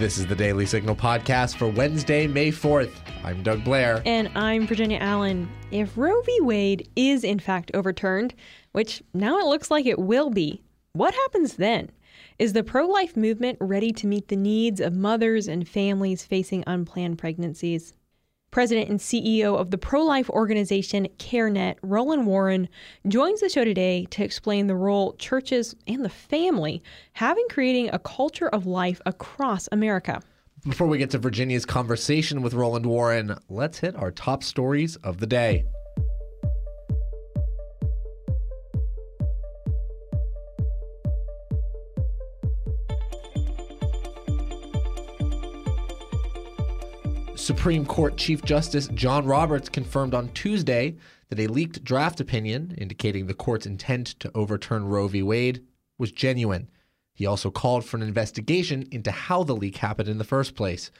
This is the Daily Signal podcast for Wednesday, May 4th. I'm Doug Blair. And I'm Virginia Allen. If Roe v. Wade is in fact overturned, which now it looks like it will be, what happens then? Is the pro life movement ready to meet the needs of mothers and families facing unplanned pregnancies? President and CEO of the pro life organization CareNet, Roland Warren, joins the show today to explain the role churches and the family have in creating a culture of life across America. Before we get to Virginia's conversation with Roland Warren, let's hit our top stories of the day. Supreme Court Chief Justice John Roberts confirmed on Tuesday that a leaked draft opinion indicating the court's intent to overturn Roe v. Wade was genuine. He also called for an investigation into how the leak happened in the first place.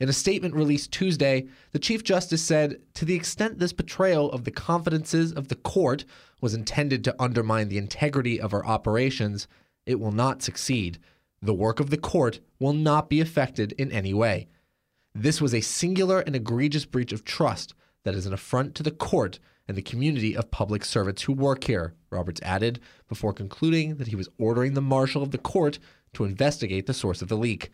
In a statement released Tuesday, the Chief Justice said To the extent this betrayal of the confidences of the court was intended to undermine the integrity of our operations, it will not succeed. The work of the court will not be affected in any way. This was a singular and egregious breach of trust that is an affront to the court and the community of public servants who work here, Roberts added, before concluding that he was ordering the marshal of the court to investigate the source of the leak.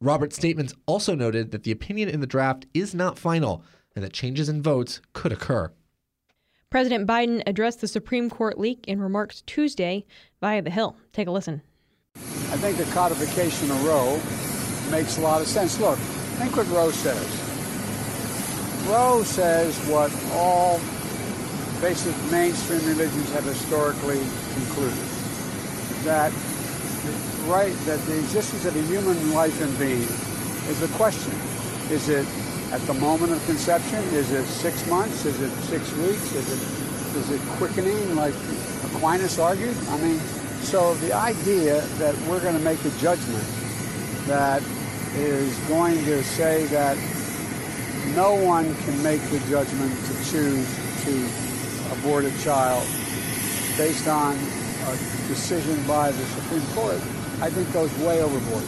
Roberts' statements also noted that the opinion in the draft is not final and that changes in votes could occur. President Biden addressed the Supreme Court leak in remarks Tuesday via The Hill. Take a listen. I think the codification of Roe makes a lot of sense. Look, Think what Roe says. Roe says what all basic mainstream religions have historically concluded that the right that the existence of a human life and being is a question. Is it at the moment of conception? Is it six months? Is it six weeks? Is it is it quickening like Aquinas argued? I mean, so the idea that we're going to make a judgment that is going to say that no one can make the judgment to choose to abort a child based on a decision by the Supreme Court, I think goes way overboard.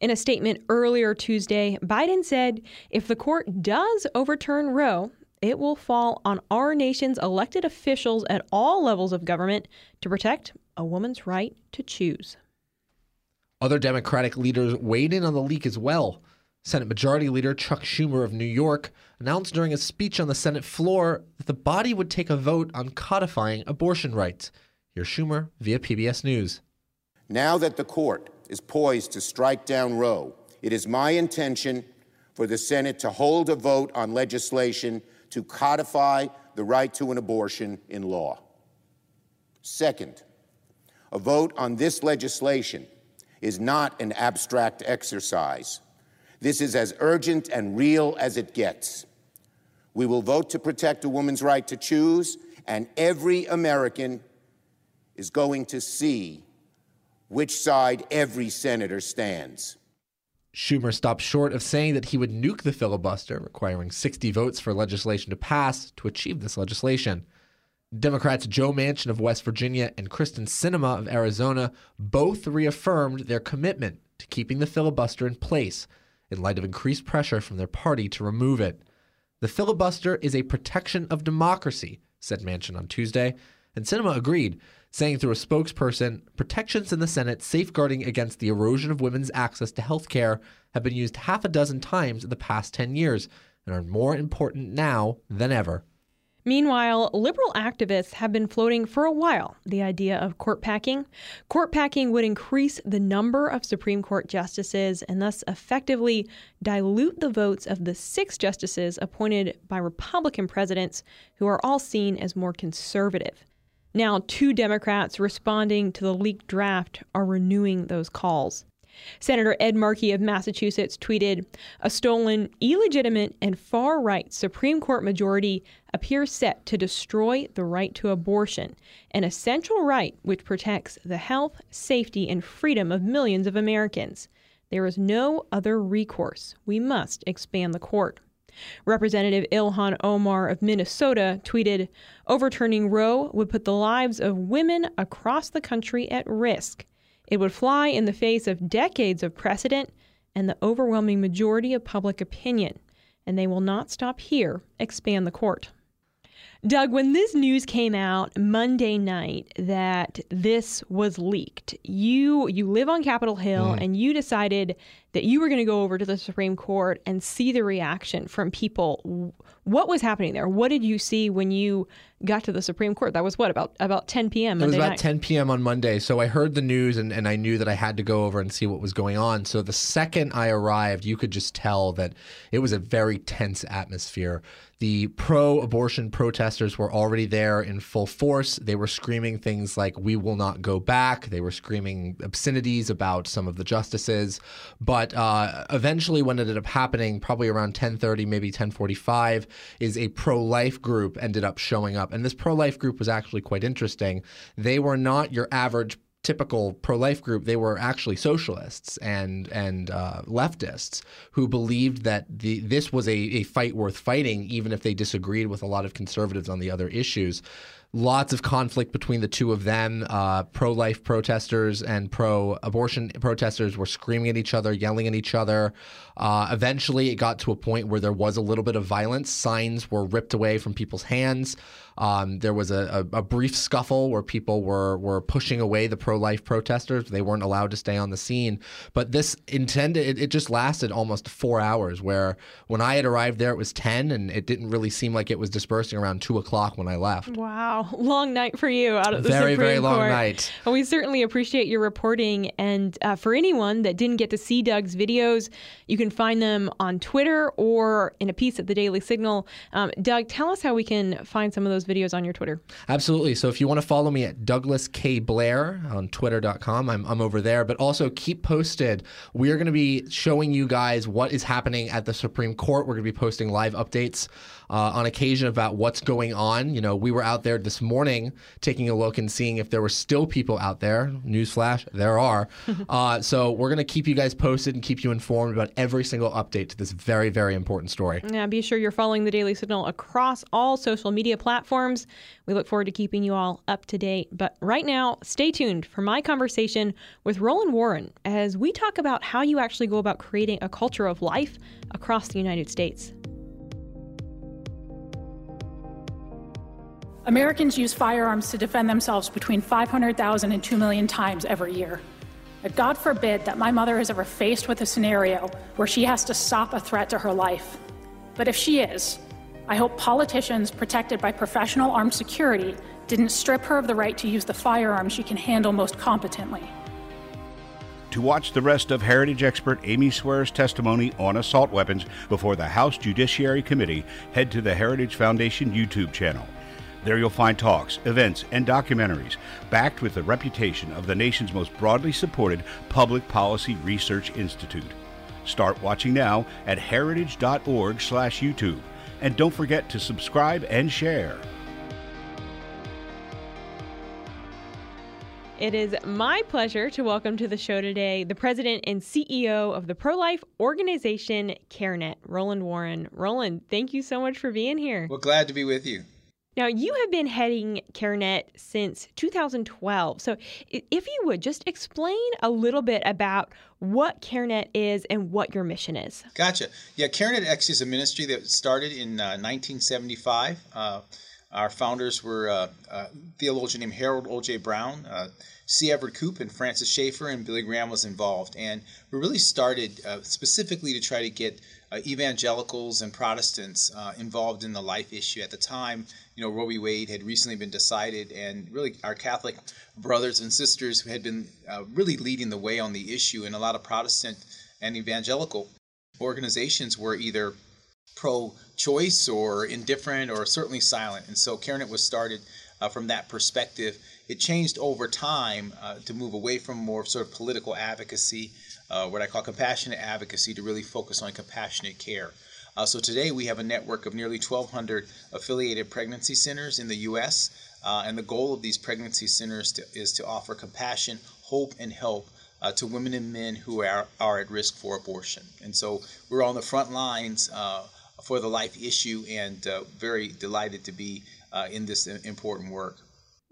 In a statement earlier Tuesday, Biden said if the court does overturn Roe, it will fall on our nation's elected officials at all levels of government to protect a woman's right to choose. Other Democratic leaders weighed in on the leak as well. Senate Majority Leader Chuck Schumer of New York announced during a speech on the Senate floor that the body would take a vote on codifying abortion rights. Here's Schumer via PBS News. Now that the court is poised to strike down Roe, it is my intention for the Senate to hold a vote on legislation to codify the right to an abortion in law. Second, a vote on this legislation is not an abstract exercise. This is as urgent and real as it gets. We will vote to protect a woman's right to choose, and every American is going to see which side every senator stands. Schumer stopped short of saying that he would nuke the filibuster, requiring 60 votes for legislation to pass to achieve this legislation. Democrats Joe Manchin of West Virginia and Kyrsten Sinema of Arizona both reaffirmed their commitment to keeping the filibuster in place in light of increased pressure from their party to remove it. The filibuster is a protection of democracy, said Manchin on Tuesday, and Sinema agreed, saying through a spokesperson, protections in the Senate safeguarding against the erosion of women's access to health care have been used half a dozen times in the past 10 years and are more important now than ever. Meanwhile, liberal activists have been floating for a while the idea of court packing. Court packing would increase the number of Supreme Court justices and thus effectively dilute the votes of the six justices appointed by Republican presidents who are all seen as more conservative. Now, two Democrats responding to the leaked draft are renewing those calls. Senator Ed Markey of Massachusetts tweeted A stolen, illegitimate, and far right Supreme Court majority appears set to destroy the right to abortion, an essential right which protects the health, safety, and freedom of millions of Americans. There is no other recourse. We must expand the court. Representative Ilhan Omar of Minnesota tweeted Overturning Roe would put the lives of women across the country at risk. It would fly in the face of decades of precedent and the overwhelming majority of public opinion. And they will not stop here, expand the court. Doug, when this news came out Monday night that this was leaked, you you live on Capitol Hill mm. and you decided that you were going to go over to the Supreme Court and see the reaction from people. What was happening there? What did you see when you got to the Supreme Court? That was what about about 10 p.m. Monday it was about night. 10 p.m. on Monday. So I heard the news and, and I knew that I had to go over and see what was going on. So the second I arrived, you could just tell that it was a very tense atmosphere. The pro abortion protesters were already there in full force. They were screaming things like, We will not go back. They were screaming obscenities about some of the justices. But uh, eventually, what ended up happening, probably around 1030, maybe 1045, is a pro life group ended up showing up. And this pro life group was actually quite interesting. They were not your average typical pro-life group, they were actually socialists and and uh, leftists who believed that the this was a, a fight worth fighting, even if they disagreed with a lot of conservatives on the other issues lots of conflict between the two of them. Uh, pro life protesters and pro abortion protesters were screaming at each other, yelling at each other. Uh, eventually, it got to a point where there was a little bit of violence. Signs were ripped away from people's hands. Um, there was a, a, a, brief scuffle where people were were pushing away the pro life protesters. They weren't allowed to stay on the scene. But this intended it, it, just lasted almost four hours. Where when I had arrived there, it was ten, and it didn't really seem like it was dispersing around two o'clock when I left. Wow, long night for you out of the very Supreme very long Court. night. Well, we certainly appreciate your reporting, and uh, for anyone that didn't get to see Doug's videos, you can find them on Twitter or in a piece at the Daily Signal. Um, Doug, tell us how we can find some of those videos on your Twitter. Absolutely. So if you want to follow me at Douglas K. Blair on twitter.com, I'm, I'm over there. But also keep posted. We are going to be showing you guys what is happening at the Supreme Court. We're going to be posting live updates uh, on occasion about what's going on. You know, we were out there this morning taking a look and seeing if there were still people out there. Newsflash, there are. uh, so we're going to keep you guys posted and keep you informed about every single update to this very, very important story. Yeah, be sure you're following the Daily Signal across all social media platforms. We look forward to keeping you all up to date. But right now, stay tuned for my conversation with Roland Warren as we talk about how you actually go about creating a culture of life across the United States. Americans use firearms to defend themselves between 500,000 and 2 million times every year. But God forbid that my mother is ever faced with a scenario where she has to stop a threat to her life. But if she is, I hope politicians protected by professional armed security didn't strip her of the right to use the firearm she can handle most competently. To watch the rest of Heritage expert Amy Swearer's testimony on assault weapons before the House Judiciary Committee, head to the Heritage Foundation YouTube channel. There you'll find talks, events, and documentaries backed with the reputation of the nation's most broadly supported public policy research institute. Start watching now at heritage.org/youtube and don't forget to subscribe and share. It is my pleasure to welcome to the show today the president and CEO of the pro life organization CareNet, Roland Warren. Roland, thank you so much for being here. Well, glad to be with you. Now, you have been heading CareNet since 2012. So, if you would just explain a little bit about what CareNet is and what your mission is. Gotcha. Yeah, CareNet actually is a ministry that started in uh, 1975. Uh, our founders were uh, a theologian named Harold O.J. Brown, uh, C. Everett Koop, and Francis Schaeffer, and Billy Graham was involved. And we really started uh, specifically to try to get uh, evangelicals and Protestants uh, involved in the life issue. At the time, you know, Roe v. Wade had recently been decided, and really our Catholic brothers and sisters who had been uh, really leading the way on the issue, and a lot of Protestant and evangelical organizations were either pro-choice or indifferent or certainly silent. And so CareNet was started uh, from that perspective. It changed over time uh, to move away from more sort of political advocacy uh, what I call compassionate advocacy to really focus on compassionate care. Uh, so today we have a network of nearly 1,200 affiliated pregnancy centers in the U.S. Uh, and the goal of these pregnancy centers to, is to offer compassion, hope, and help uh, to women and men who are, are at risk for abortion. And so we're on the front lines uh, for the life issue and uh, very delighted to be Uh, in this important work.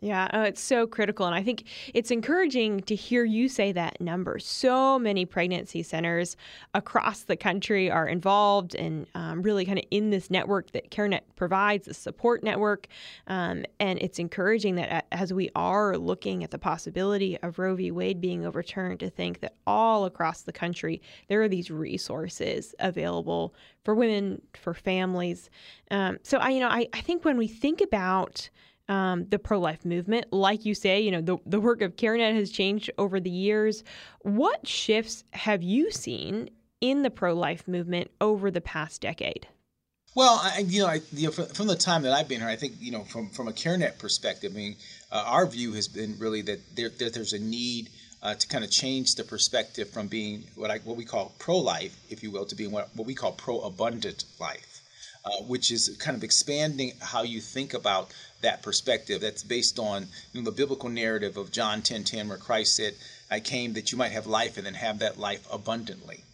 Yeah, oh, it's so critical. And I think it's encouraging to hear you say that number. So many pregnancy centers across the country are involved and um, really kind of in this network that CareNet provides, the support network. Um, and it's encouraging that as we are looking at the possibility of Roe v. Wade being overturned, to think that all across the country there are these resources available for women, for families. Um, so I, you know, I, I think when we think about um, the pro life movement. Like you say, you know, the, the work of CareNet has changed over the years. What shifts have you seen in the pro life movement over the past decade? Well, I, you know, I, you know, from, from, the time that I've been here, I think, you know, from, from a CareNet perspective, I mean, uh, our view has been really that, there, that there's a need uh, to kind of change the perspective from being what I what we call pro life, if you will, to being what, what we call pro abundant life, uh, which is kind of expanding how you think about that perspective. That's based on you know, the biblical narrative of John 10 10, where Christ said, I came that you might have life and then have that life abundantly.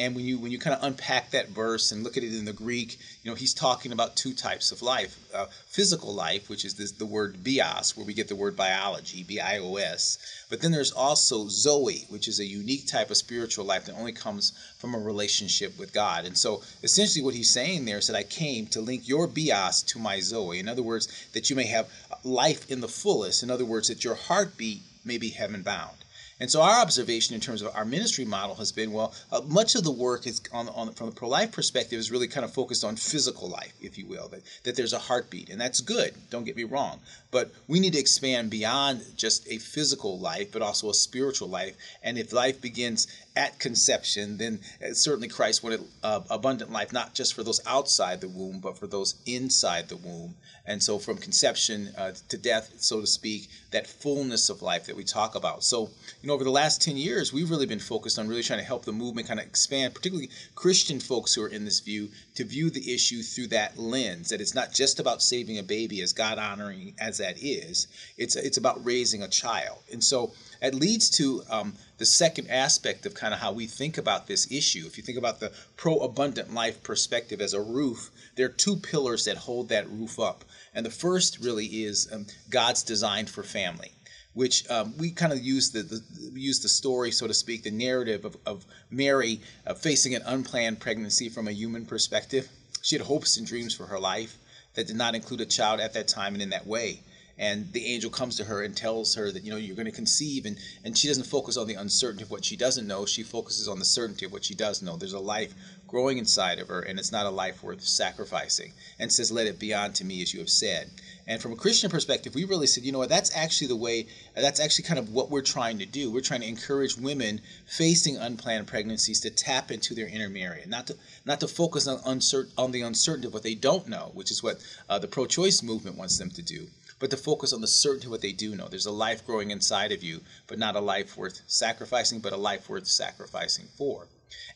And when you when you kind of unpack that verse and look at it in the Greek, you know, he's talking about two types of life: uh, physical life, which is this, the word bios, where we get the word biology, B-I-O-S. But then there's also zoe, which is a unique type of spiritual life that only comes from a relationship with God. And so, essentially, what he's saying there is that I came to link your bios to my zoe. In other words, that you may have life in the fullest. In other words, that your heartbeat may be heaven bound. And so our observation in terms of our ministry model has been well, uh, much of the work is on, on from the pro-life perspective is really kind of focused on physical life, if you will, that, that there's a heartbeat, and that's good. Don't get me wrong, but we need to expand beyond just a physical life, but also a spiritual life. And if life begins at conception, then uh, certainly Christ wanted uh, abundant life, not just for those outside the womb, but for those inside the womb. And so, from conception uh, to death, so to speak, that fullness of life that we talk about. So, you know, over the last 10 years, we've really been focused on really trying to help the movement kind of expand, particularly Christian folks who are in this view, to view the issue through that lens that it's not just about saving a baby, as God honoring as that is, it's, it's about raising a child. And so, it leads to um, the second aspect of kind of how we think about this issue. If you think about the pro abundant life perspective as a roof, there are two pillars that hold that roof up. And the first really is um, God's design for family which um, we kind of use the, the, use the story, so to speak, the narrative of, of Mary uh, facing an unplanned pregnancy from a human perspective. She had hopes and dreams for her life that did not include a child at that time and in that way and the angel comes to her and tells her that you know you're going to conceive and and she doesn't focus on the uncertainty of what she doesn't know she focuses on the certainty of what she does know. There's a life growing inside of her and it's not a life worth sacrificing and says let it be unto me as you have said. And from a christian perspective we really said you know what? That's actually the way that's actually kind of what we're trying to do. We're trying to encourage women facing unplanned pregnancies to tap into their inner Mary, not to not to focus on uncertain on the uncertainty of what they don't know which is what uh, the pro-choice movement wants them to do but to focus on the certainty of what they do know. There's a life growing inside of you, but not a life worth sacrificing, but a life worth sacrificing for.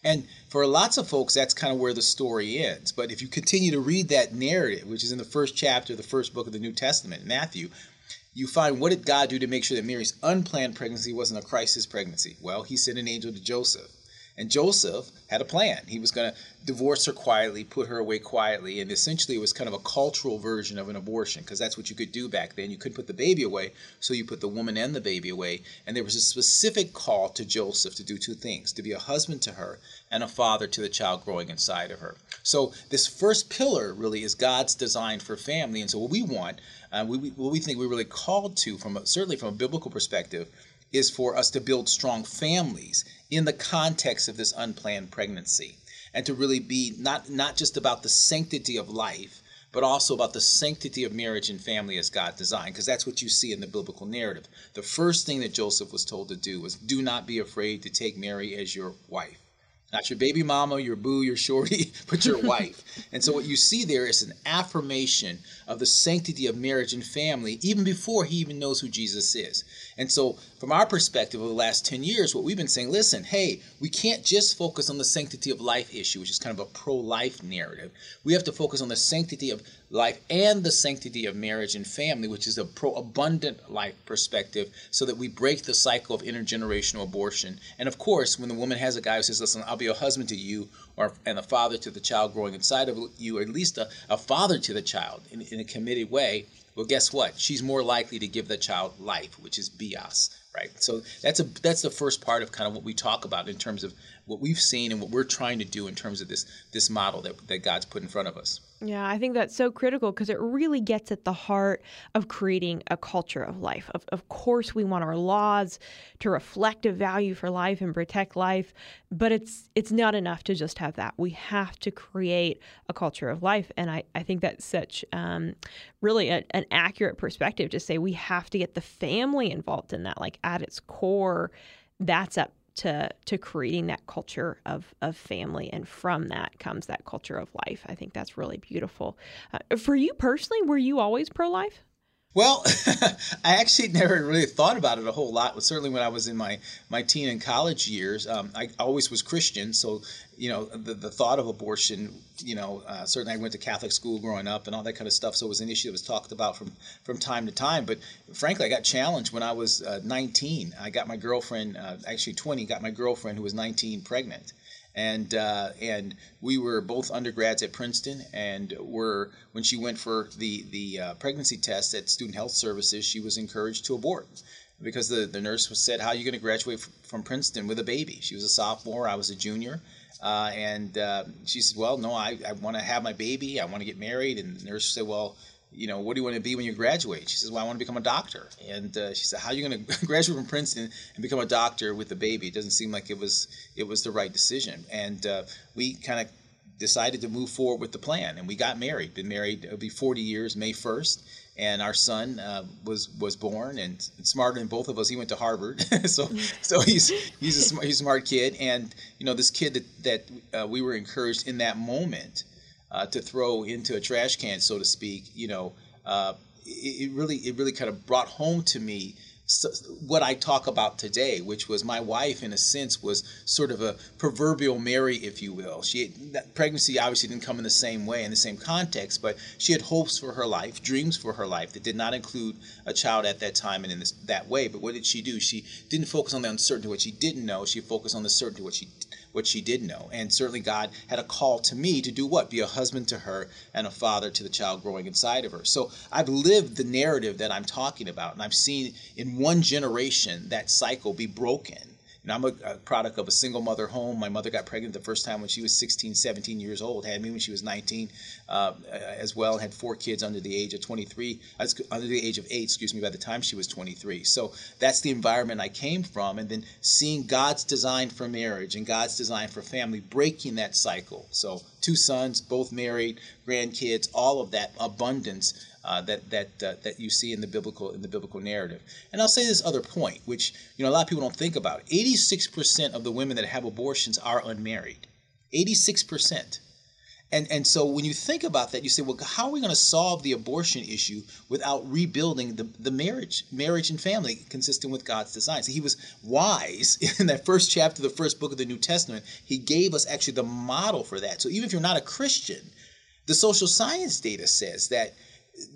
And for lots of folks, that's kind of where the story ends. But if you continue to read that narrative, which is in the first chapter of the first book of the New Testament, Matthew, you find what did God do to make sure that Mary's unplanned pregnancy wasn't a crisis pregnancy? Well, he sent an angel to Joseph. And Joseph had a plan. He was going to divorce her quietly, put her away quietly, and essentially it was kind of a cultural version of an abortion because that's what you could do back then. You couldn't put the baby away, so you put the woman and the baby away. And there was a specific call to Joseph to do two things to be a husband to her and a father to the child growing inside of her. So, this first pillar really is God's design for family. And so, what we want, uh, we, what we think we're really called to, from a, certainly from a biblical perspective, is for us to build strong families in the context of this unplanned pregnancy and to really be not not just about the sanctity of life but also about the sanctity of marriage and family as God designed, because that's what you see in the biblical narrative. The first thing that Joseph was told to do was do not be afraid to take Mary as your wife. Not your baby mama, your boo, your shorty, but your wife. And so what you see there is an affirmation of the sanctity of marriage and family even before he even knows who Jesus is. And so from our perspective over the last 10 years, what we've been saying, listen, hey, we can't just focus on the sanctity of life issue, which is kind of a pro-life narrative. We have to focus on the sanctity of life and the sanctity of marriage and family, which is a pro-abundant life perspective, so that we break the cycle of intergenerational abortion. And of course, when the woman has a guy who says, listen, I'll be a husband to you, or and a father to the child growing inside of you, or at least a, a father to the child in, in a committed way, well, guess what? She's more likely to give the child life, which is bios, right? So that's a that's the first part of kind of what we talk about in terms of what we've seen and what we're trying to do in terms of this this model that, that God's put in front of us. Yeah, I think that's so critical because it really gets at the heart of creating a culture of life. Of, of course, we want our laws to reflect a value for life and protect life, but it's it's not enough to just have that. We have to create a culture of life, and I, I think that's such um, really a, an accurate perspective to say we have to get the family involved in that. Like at its core, that's up to to creating that culture of of family and from that comes that culture of life. I think that's really beautiful. Uh, for you personally were you always pro-life well, I actually never really thought about it a whole lot. But certainly when I was in my, my teen and college years, um, I always was Christian. So, you know, the, the thought of abortion, you know, uh, certainly I went to Catholic school growing up and all that kind of stuff. So it was an issue that was talked about from, from time to time. But frankly, I got challenged when I was uh, 19. I got my girlfriend, uh, actually 20, got my girlfriend who was 19 pregnant and uh, and we were both undergrads at Princeton, and were when she went for the the uh, pregnancy test at Student Health Services, she was encouraged to abort because the the nurse was said, "How are you going to graduate from Princeton with a baby?" She was a sophomore, I was a junior. Uh, and uh, she said, "Well, no, I, I want to have my baby. I want to get married." And the nurse said, "Well, you know, what do you want to be when you graduate? She says, well, I want to become a doctor. And uh, she said, how are you going to graduate from Princeton and become a doctor with a baby? It doesn't seem like it was it was the right decision. And uh, we kind of decided to move forward with the plan, and we got married. Been married it'll be 40 years, May 1st. And our son uh, was was born, and smarter than both of us. He went to Harvard, so so he's he's a smart, he's a smart kid. And you know, this kid that that uh, we were encouraged in that moment uh, to throw into a trash can, so to speak, you know, uh, it, it, really it really kind of brought home to me what I talk about today, which was my wife, in a sense, was sort of a proverbial Mary, if you will. She that pregnancy obviously didn't come in the same way in the same context, but she had hopes for her life, dreams for her life that did not include a child at that time and in this, that way. But what did she do? She didn't focus on the uncertainty what she didn't know. She focused on the certainty what she what she did know. And certainly God had a call to me to do what? Be a husband to her and a father to the child growing inside of her. So I've lived the narrative that I'm talking about, and I've seen in one generation that cycle be broken know, I'm a, a, product of a single mother home. My mother got pregnant the first time when she was 16, 17 years old. Had me when she was 19 uh, as well. Had four kids under the age of 23, under the age of eight, excuse me, by the time she was 23. So that's the environment I came from. And then seeing God's design for marriage and God's design for family, breaking that cycle. So two sons, both married, grandkids, all of that abundance uh, that that uh, that you see in the biblical in the biblical narrative. And I'll say this other point, which you know a lot of people don't think about. Eighty-six percent of the women that have abortions are unmarried. Eighty-six percent. And, and so when you think about that, you say, well, how are we going to solve the abortion issue without rebuilding the, the marriage, marriage and family consistent with God's design? So he was wise in that first chapter, the first book of the New Testament. He gave us actually the model for that. So even if you're not a Christian, the social science data says that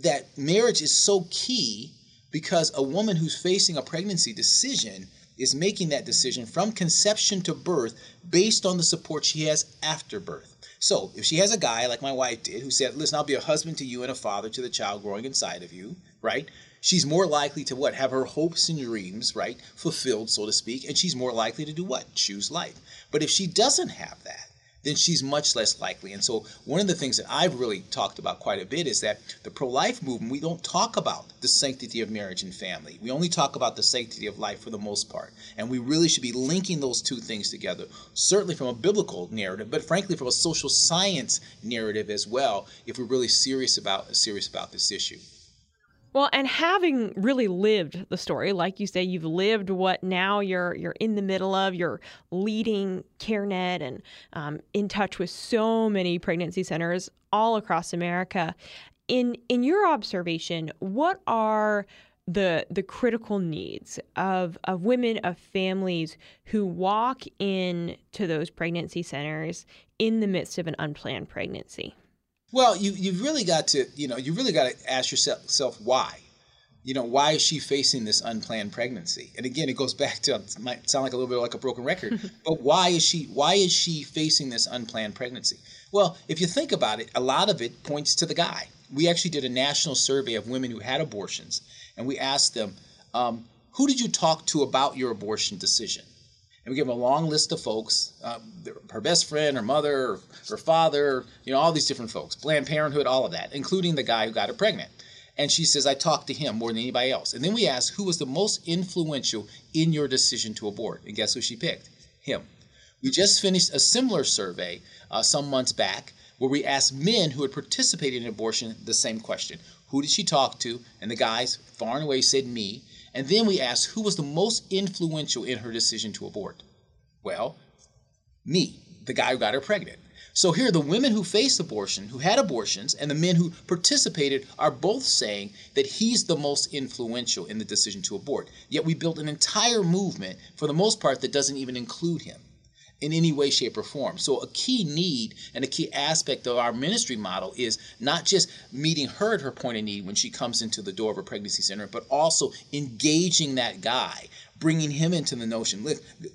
that marriage is so key because a woman who's facing a pregnancy decision is making that decision from conception to birth based on the support she has after birth. So, if she has a guy like my wife did who said, Listen, I'll be a husband to you and a father to the child growing inside of you, right? She's more likely to what? Have her hopes and dreams, right? Fulfilled, so to speak. And she's more likely to do what? Choose life. But if she doesn't have that, then she's much less likely. And so, one of the things that I've really talked about quite a bit is that the pro life movement, we don't talk about the sanctity of marriage and family. We only talk about the sanctity of life for the most part. And we really should be linking those two things together, certainly from a biblical narrative, but frankly from a social science narrative as well, if we're really serious about serious about this issue. Well, and having really lived the story, like you say, you've lived what now you're you're in the middle of. You're leading CareNet and um, in touch with so many pregnancy centers all across America. In in your observation, what are the the critical needs of of women of families who walk in to those pregnancy centers in the midst of an unplanned pregnancy? Well, you you've really got to you know you really got to ask yourself why. You know why is she facing this unplanned pregnancy? And again, it goes back to it might sound like a little bit like a broken record, but why is she why is she facing this unplanned pregnancy? Well, if you think about it, a lot of it points to the guy. we actually did a national survey of women who had abortions, and we asked them, um, who did you talk to about your abortion decision? And we give them a long list of folks, uh, her best friend, her mother, her father, you know, all these different folks, Planned Parenthood, all of that, including the guy who got her pregnant. And she says, I talked to him more than anybody else. And then we asked who was the most influential in your decision to abort. And guess who she picked? Him. We just finished a similar survey uh, some months back where we asked men who had participated in abortion the same question Who did she talk to? And the guys far and away said me. And then we asked who was the most influential in her decision to abort. Well, me, the guy who got her pregnant. So here, the women who faced abortion, who had abortions, and the men who participated are both saying that he's the most influential in the decision to abort. Yet we built an entire movement, for the most part, that doesn't even include him in any way, shape, or form. So, a key need and a key aspect of our ministry model is not just meeting her at her point of need when she comes into the door of a pregnancy center, but also engaging that guy, bringing him into the notion.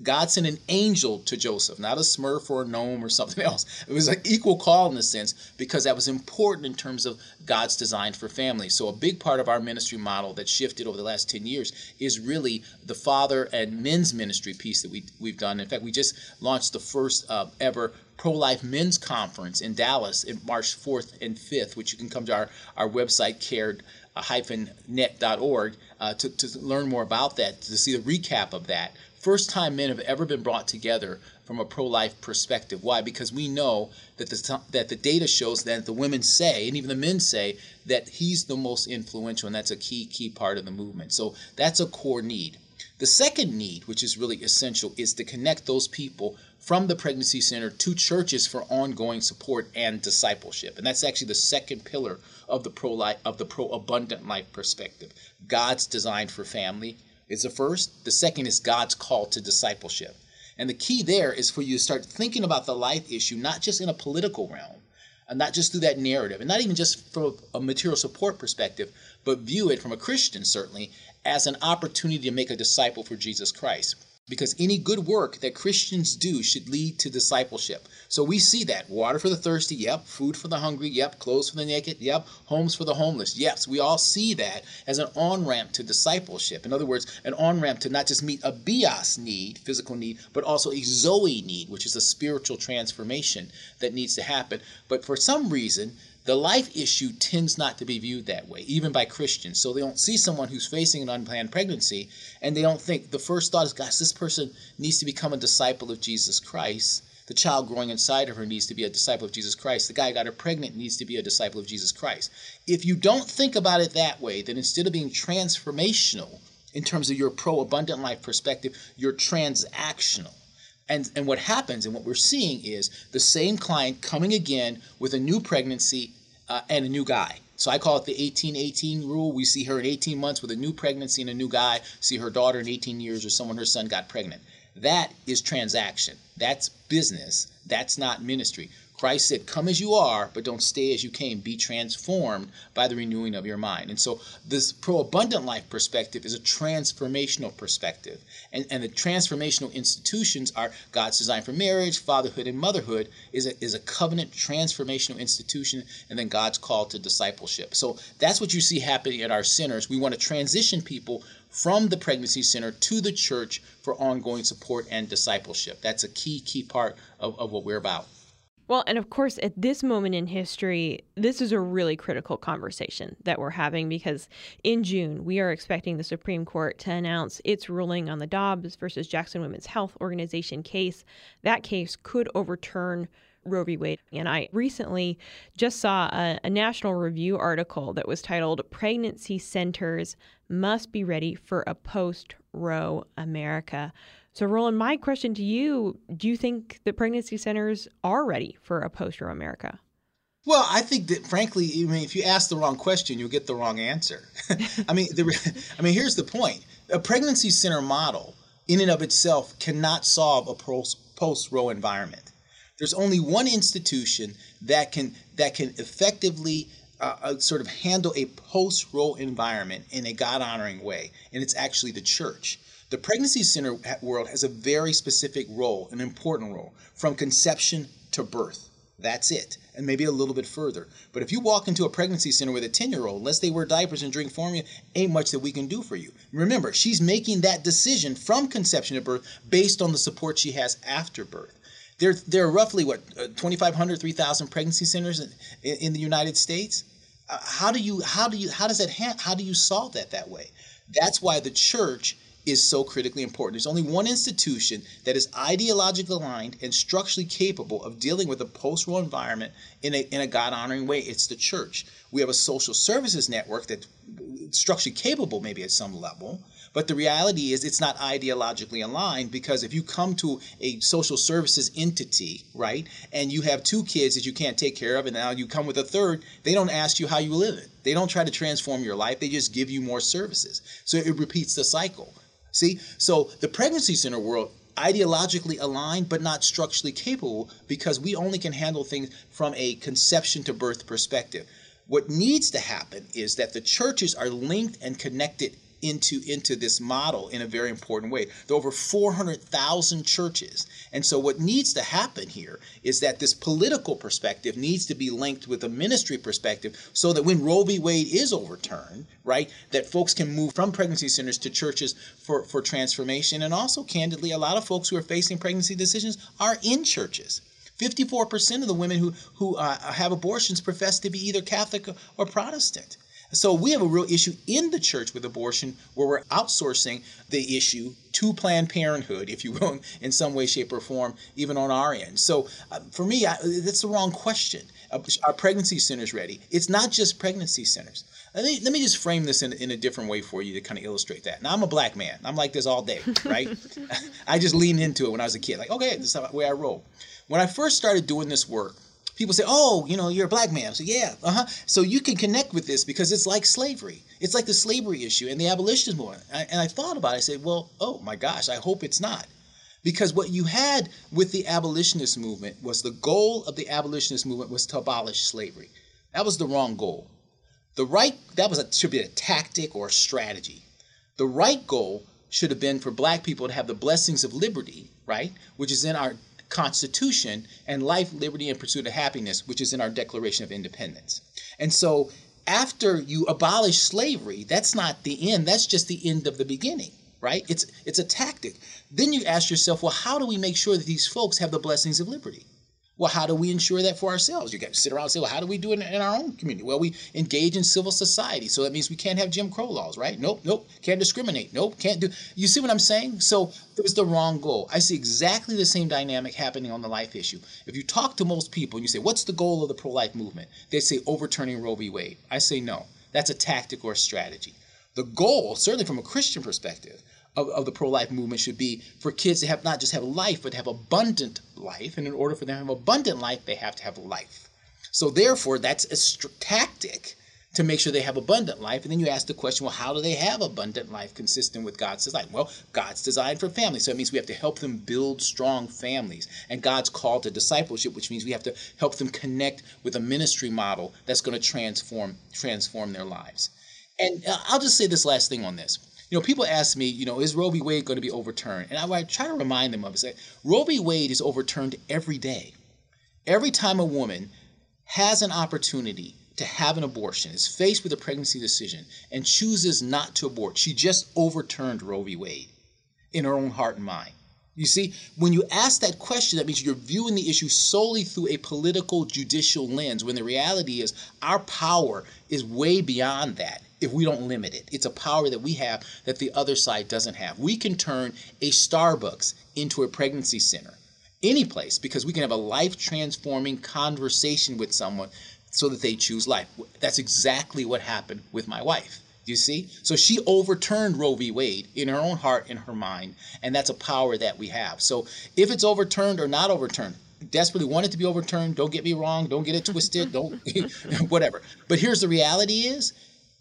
God sent an angel to Joseph, not a smurf or a gnome or something else. It was an equal call in a sense because that was important in terms of God's design for family. So, a big part of our ministry model that shifted over the last 10 years is really the father and men's ministry piece that we, we've done. In fact, we just launched the first uh, ever pro life men's conference in Dallas in March 4th and 5th, which you can come to our, our website, cared net.org uh, to, to learn more about that, to see the recap of that. First time men have ever been brought together from a pro-life perspective. Why? Because we know that the that the data shows that the women say, and even the men say, that he's the most influential, and that's a key key part of the movement. So that's a core need. The second need, which is really essential, is to connect those people from the pregnancy center to churches for ongoing support and discipleship. And that's actually the second pillar of the pro life of the pro abundant life perspective. God's design for family is the first. The second is God's call to discipleship. And the key there is for you to start thinking about the life issue not just in a political realm, and not just through that narrative, and not even just from a material support perspective, but view it from a Christian certainly as an opportunity to make a disciple for Jesus Christ because any good work that Christians do should lead to discipleship. So we see that water for the thirsty, yep, food for the hungry, yep, clothes for the naked, yep, homes for the homeless. Yes, we all see that as an on ramp to discipleship. In other words, an on ramp to not just meet a bios need, physical need, but also a zoe need, which is a spiritual transformation that needs to happen. But for some reason, the life issue tends not to be viewed that way, even by Christians. So they don't see someone who's facing an unplanned pregnancy and they don't think the first thought is, gosh, this person needs to become a disciple of Jesus Christ. The child growing inside of her needs to be a disciple of Jesus Christ. The guy who got her pregnant needs to be a disciple of Jesus Christ. If you don't think about it that way, then instead of being transformational in terms of your pro abundant life perspective, you're transactional. And, and what happens and what we're seeing is the same client coming again with a new pregnancy uh, and a new guy. So I call it the 1818 rule. We see her in 18 months with a new pregnancy and a new guy, see her daughter in 18 years or someone her son got pregnant. That is transaction. That's business. That's not ministry. Christ said, Come as you are, but don't stay as you came. Be transformed by the renewing of your mind. And so, this pro abundant life perspective is a transformational perspective. And, and the transformational institutions are God's design for marriage, fatherhood, and motherhood is a, is a covenant transformational institution, and then God's call to discipleship. So, that's what you see happening at our centers. We want to transition people from the pregnancy center to the church for ongoing support and discipleship. That's a key, key part of, of what we're about. Well, and of course, at this moment in history, this is a really critical conversation that we're having because in June, we are expecting the Supreme Court to announce its ruling on the Dobbs versus Jackson Women's Health Organization case. That case could overturn Roe v. Wade. And I recently just saw a, a, National Review article that was titled Pregnancy Centers Must Be Ready for a Post Roe America. So, Roland, my question to you do you think that pregnancy centers are ready for a post Roe America? Well, I think that frankly, I mean, if you ask the wrong question, you'll get the wrong answer. I mean, the, I mean, here's the point: a pregnancy center model, in and of itself, cannot solve a post Roe environment. There's only one institution that can that can effectively uh, uh sort of handle a post Roe environment in a God honoring way, and it's actually the church. The pregnancy center world has a very specific role, an important role, from conception to birth. That's it. And maybe a little bit further. But if you walk into a pregnancy center with a 10 year old, unless they wear diapers and drink formula, ain't much that we can do for you. Remember, she's making that decision from conception to birth based on the support she has after birth. There, there are roughly, what, uh, 2,500, 3,000 pregnancy centers in, in the United States. Uh, how do you, how do you, how does that, ha- how do you solve that that way? That's why the church is so critically important. There's only one institution that is ideologically aligned and structurally capable of dealing with a post Roe environment in a, in a God honoring way. It's the church. We have a social services network that's structurally capable, maybe at some level. But the reality is, it's not ideologically aligned because if you come to a social services entity, right, and you have two kids that you can't take care of, and now you come with a third, they don't ask you how you live it. They don't try to transform your life, they just give you more services. So it repeats the cycle. See, so the pregnancy center world ideologically aligned but not structurally capable because we only can handle things from a conception to birth perspective. What needs to happen is that the churches are linked and connected into into this model in a very important way. There are over 400,000 churches. And so what needs to happen here is that this political perspective needs to be linked with a ministry perspective so that when Roe v. Wade is overturned, right, that folks can move from pregnancy centers to churches for, for transformation. And also, candidly, a lot of folks who are facing pregnancy decisions are in churches. 54% of the women who, who uh, have abortions profess to be either Catholic or Protestant. So we have a real issue in the church with abortion where we're outsourcing the issue to Planned Parenthood, if you will, in some way, shape, or form, even on our end. So uh, for me, I, that's the wrong question. Uh, are pregnancy centers ready? It's not just pregnancy centers. Let me, let me just frame this in, in a different way for you to kind of illustrate that. Now, I'm a black man. I'm like this all day, right? I just leaned into it when I was a kid. Like, okay, this is the way I roll. When I first started doing this work, people say, "Oh, you know, you're a black man." So yeah, uh huh. So you can connect with this because it's like slavery. It's like the slavery issue and the abolitionist movement. And I thought about it. I said, "Well, oh my gosh, I hope it's not." Because what you had with the abolitionist movement was the goal of the abolitionist movement was to abolish slavery. That was the wrong goal. The right that was a, should be a tactic or a strategy. The right goal should have been for black people to have the blessings of liberty, right, which is in our Constitution and life, liberty, and pursuit of happiness, which is in our Declaration of Independence. And so, after you abolish slavery, that's not the end, that's just the end of the beginning, right? It's, it's a tactic. Then you ask yourself, well, how do we make sure that these folks have the blessings of liberty? Well, how do we ensure that for ourselves? You got to sit around and say, well, how do we do it in our own community? Well, we engage in civil society. So that means we can't have Jim Crow laws, right? Nope, nope. Can't discriminate. Nope, can't do. You see what I'm saying? So it was the wrong goal. I see exactly the same dynamic happening on the life issue. If you talk to most people and you say, what's the goal of the pro life movement? They say overturning Roe v. Wade. I say no. That's a tactic or a strategy. The goal, certainly from a Christian perspective, of, of the pro-life movement should be for kids to have not just have life, but to have abundant life. And in order for them to have abundant life, they have to have life. So therefore, that's a tactic to make sure they have abundant life. And then you ask the question, well, how do they have abundant life consistent with God's design? Well, God's design for family. So it means we have to help them build strong families. And God's call to discipleship, which means we have to help them connect with a ministry model that's going to transform transform their lives. And uh, I'll just say this last thing on this you know, people ask me, you know, is Roe v. Wade going to be overturned? And I, I try to remind them of it. Roe v. Wade is overturned every day. Every time a woman has an opportunity to have an abortion, is faced with a pregnancy decision, and chooses not to abort, she just overturned Roe v. Wade in her own heart and mind. You see, when you ask that question, that means you're viewing the issue solely through a political judicial lens, when the reality is our power is way beyond that if we don't limit it. It's a power that we have that the other side doesn't have. We can turn a Starbucks into a pregnancy center, any place, because we can have a life transforming conversation with someone so that they choose life. That's exactly what happened with my wife. Do You see? So she overturned Roe v. Wade in her own heart, in her mind, and that's a power that we have. So if it's overturned or not overturned, desperately want it to be overturned. Don't get me wrong. Don't get it twisted. Don't whatever. But here's the reality: is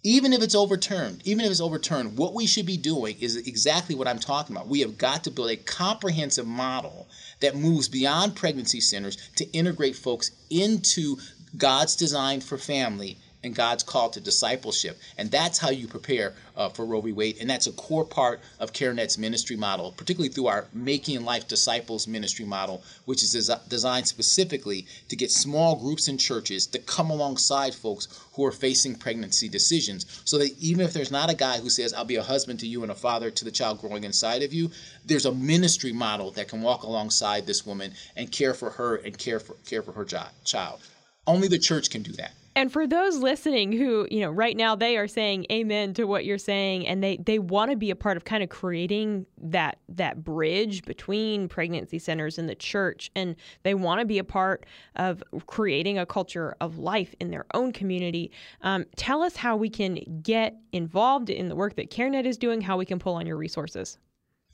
even if it's overturned, even if it's overturned, what we should be doing is exactly what I'm talking about. We have got to build a comprehensive model that moves beyond pregnancy centers to integrate folks into God's design for family and God's call to discipleship. And that's how you prepare uh, for Roe v. Wade. And that's a core part of CareNet's ministry model, particularly through our Making Life Disciples ministry model, which is des- designed specifically to get small groups in churches to come alongside folks who are facing pregnancy decisions so that even if there's not a guy who says, I'll be a husband to you and a father to the child growing inside of you, there's a ministry model that can walk alongside this woman and care for her and care for, care for her child. Only the church can do that. And for those listening who, you know, right now they are saying amen to what you're saying and they they want to be a part of kind of creating that that bridge between pregnancy centers and the church and they want to be a part of creating a culture of life in their own community. Um, tell us how we can get involved in the work that Care Net is doing, how we can pull on your resources.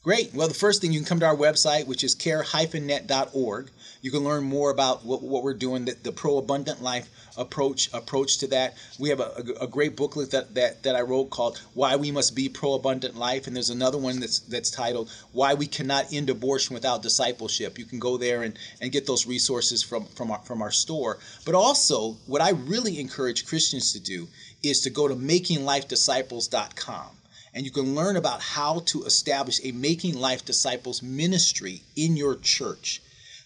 Great. Well, the first thing you can come to our website, which is care-net.org. You can learn more about what, what we're doing, the, the pro abundant life approach approach to that. We have a, a, a, great booklet that, that, that I wrote called Why We Must Be Pro Abundant Life. And there's another one that's that's titled Why We Cannot End Abortion Without Discipleship. You can go there and, and get those resources from, from our from our store. But also what I really encourage Christians to do is to go to makinglifedisciples.com and you can learn about how to establish a Making Life Disciples ministry in your church.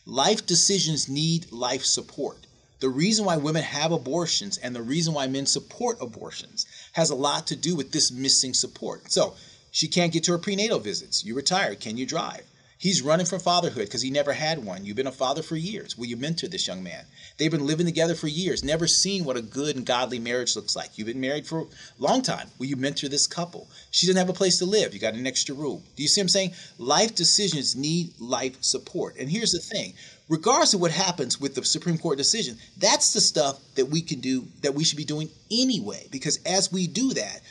Life decisions need life support. The reason why women have abortions and the reason why men support abortions has a lot to do with this missing support. So, she can't get to her prenatal visits. You retired. Can you drive? He's running from fatherhood because he never had one. You've been a father for years. Will you mentor this young man? They've been living together for years, never seen what a good and godly marriage looks like. You've been married for a long time. Will you mentor this couple? She doesn't have a place to live. You got an extra room. Do you see what I'm saying? Life decisions need life support. And here's the thing regardless of what happens with the Supreme Court decision, that's the stuff that we can do, that we should be doing anyway. Because as we do that,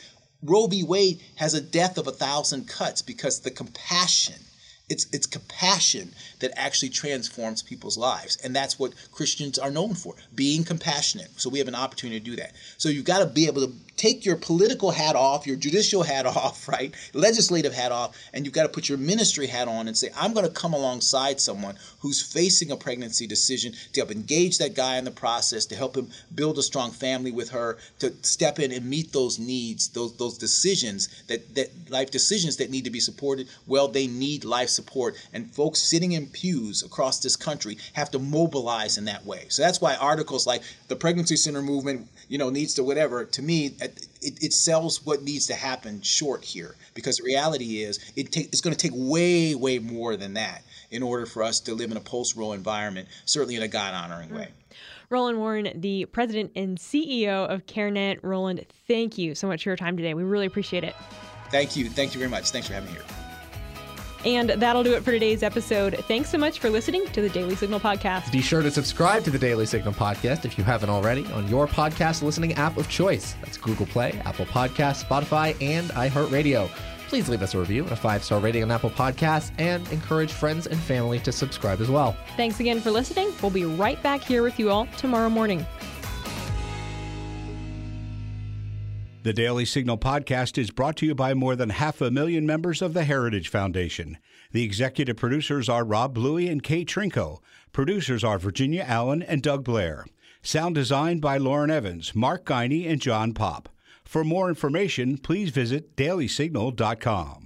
Roe v. Wade has a death of a thousand cuts because the compassion it's it's compassion that actually transforms people's lives, and that's what Christians are known for: being compassionate. So we have an opportunity to do that. So you've got to be able to take your political hat off, your judicial hat off, right, legislative hat off, and you've got to put your ministry hat on and say, I'm going to come alongside someone who's facing a pregnancy decision to help engage that guy in the process, to help him build a strong family with her, to step in and meet those needs, those those decisions that that life decisions that need to be supported. Well, they need life support, and folks sitting in pews across this country have to mobilize in that way. So that's why articles like the pregnancy center movement, you know, needs to whatever. To me, it, it sells what needs to happen short here because the reality is it take, it's going to take way, way more than that in order for us to live in a post-Roe environment, certainly in a God-honoring mm. way. Roland Warren, the president and CEO of Care Net. Roland, thank you so much for your time today. We really appreciate it. Thank you. Thank you very much. Thanks for having me here. And that'll do it for today's episode. Thanks so much for listening to the Daily Signal podcast. Be sure to subscribe to the Daily Signal podcast if you haven't already on your podcast listening app of choice. That's Google Play, Apple Podcasts, Spotify, and iHeartRadio. Please leave us a review and a five star rating on Apple Podcasts and encourage friends and family to subscribe as well. Thanks again for listening. We'll be right back here with you all tomorrow morning. The Daily Signal podcast is brought to you by more than half a million members of the Heritage Foundation. The executive producers are Rob Bluey and Kate Trinko. Producers are Virginia Allen and Doug Blair. Sound designed by Lauren Evans, Mark Guiney, and John Pop. For more information, please visit dailysignal.com.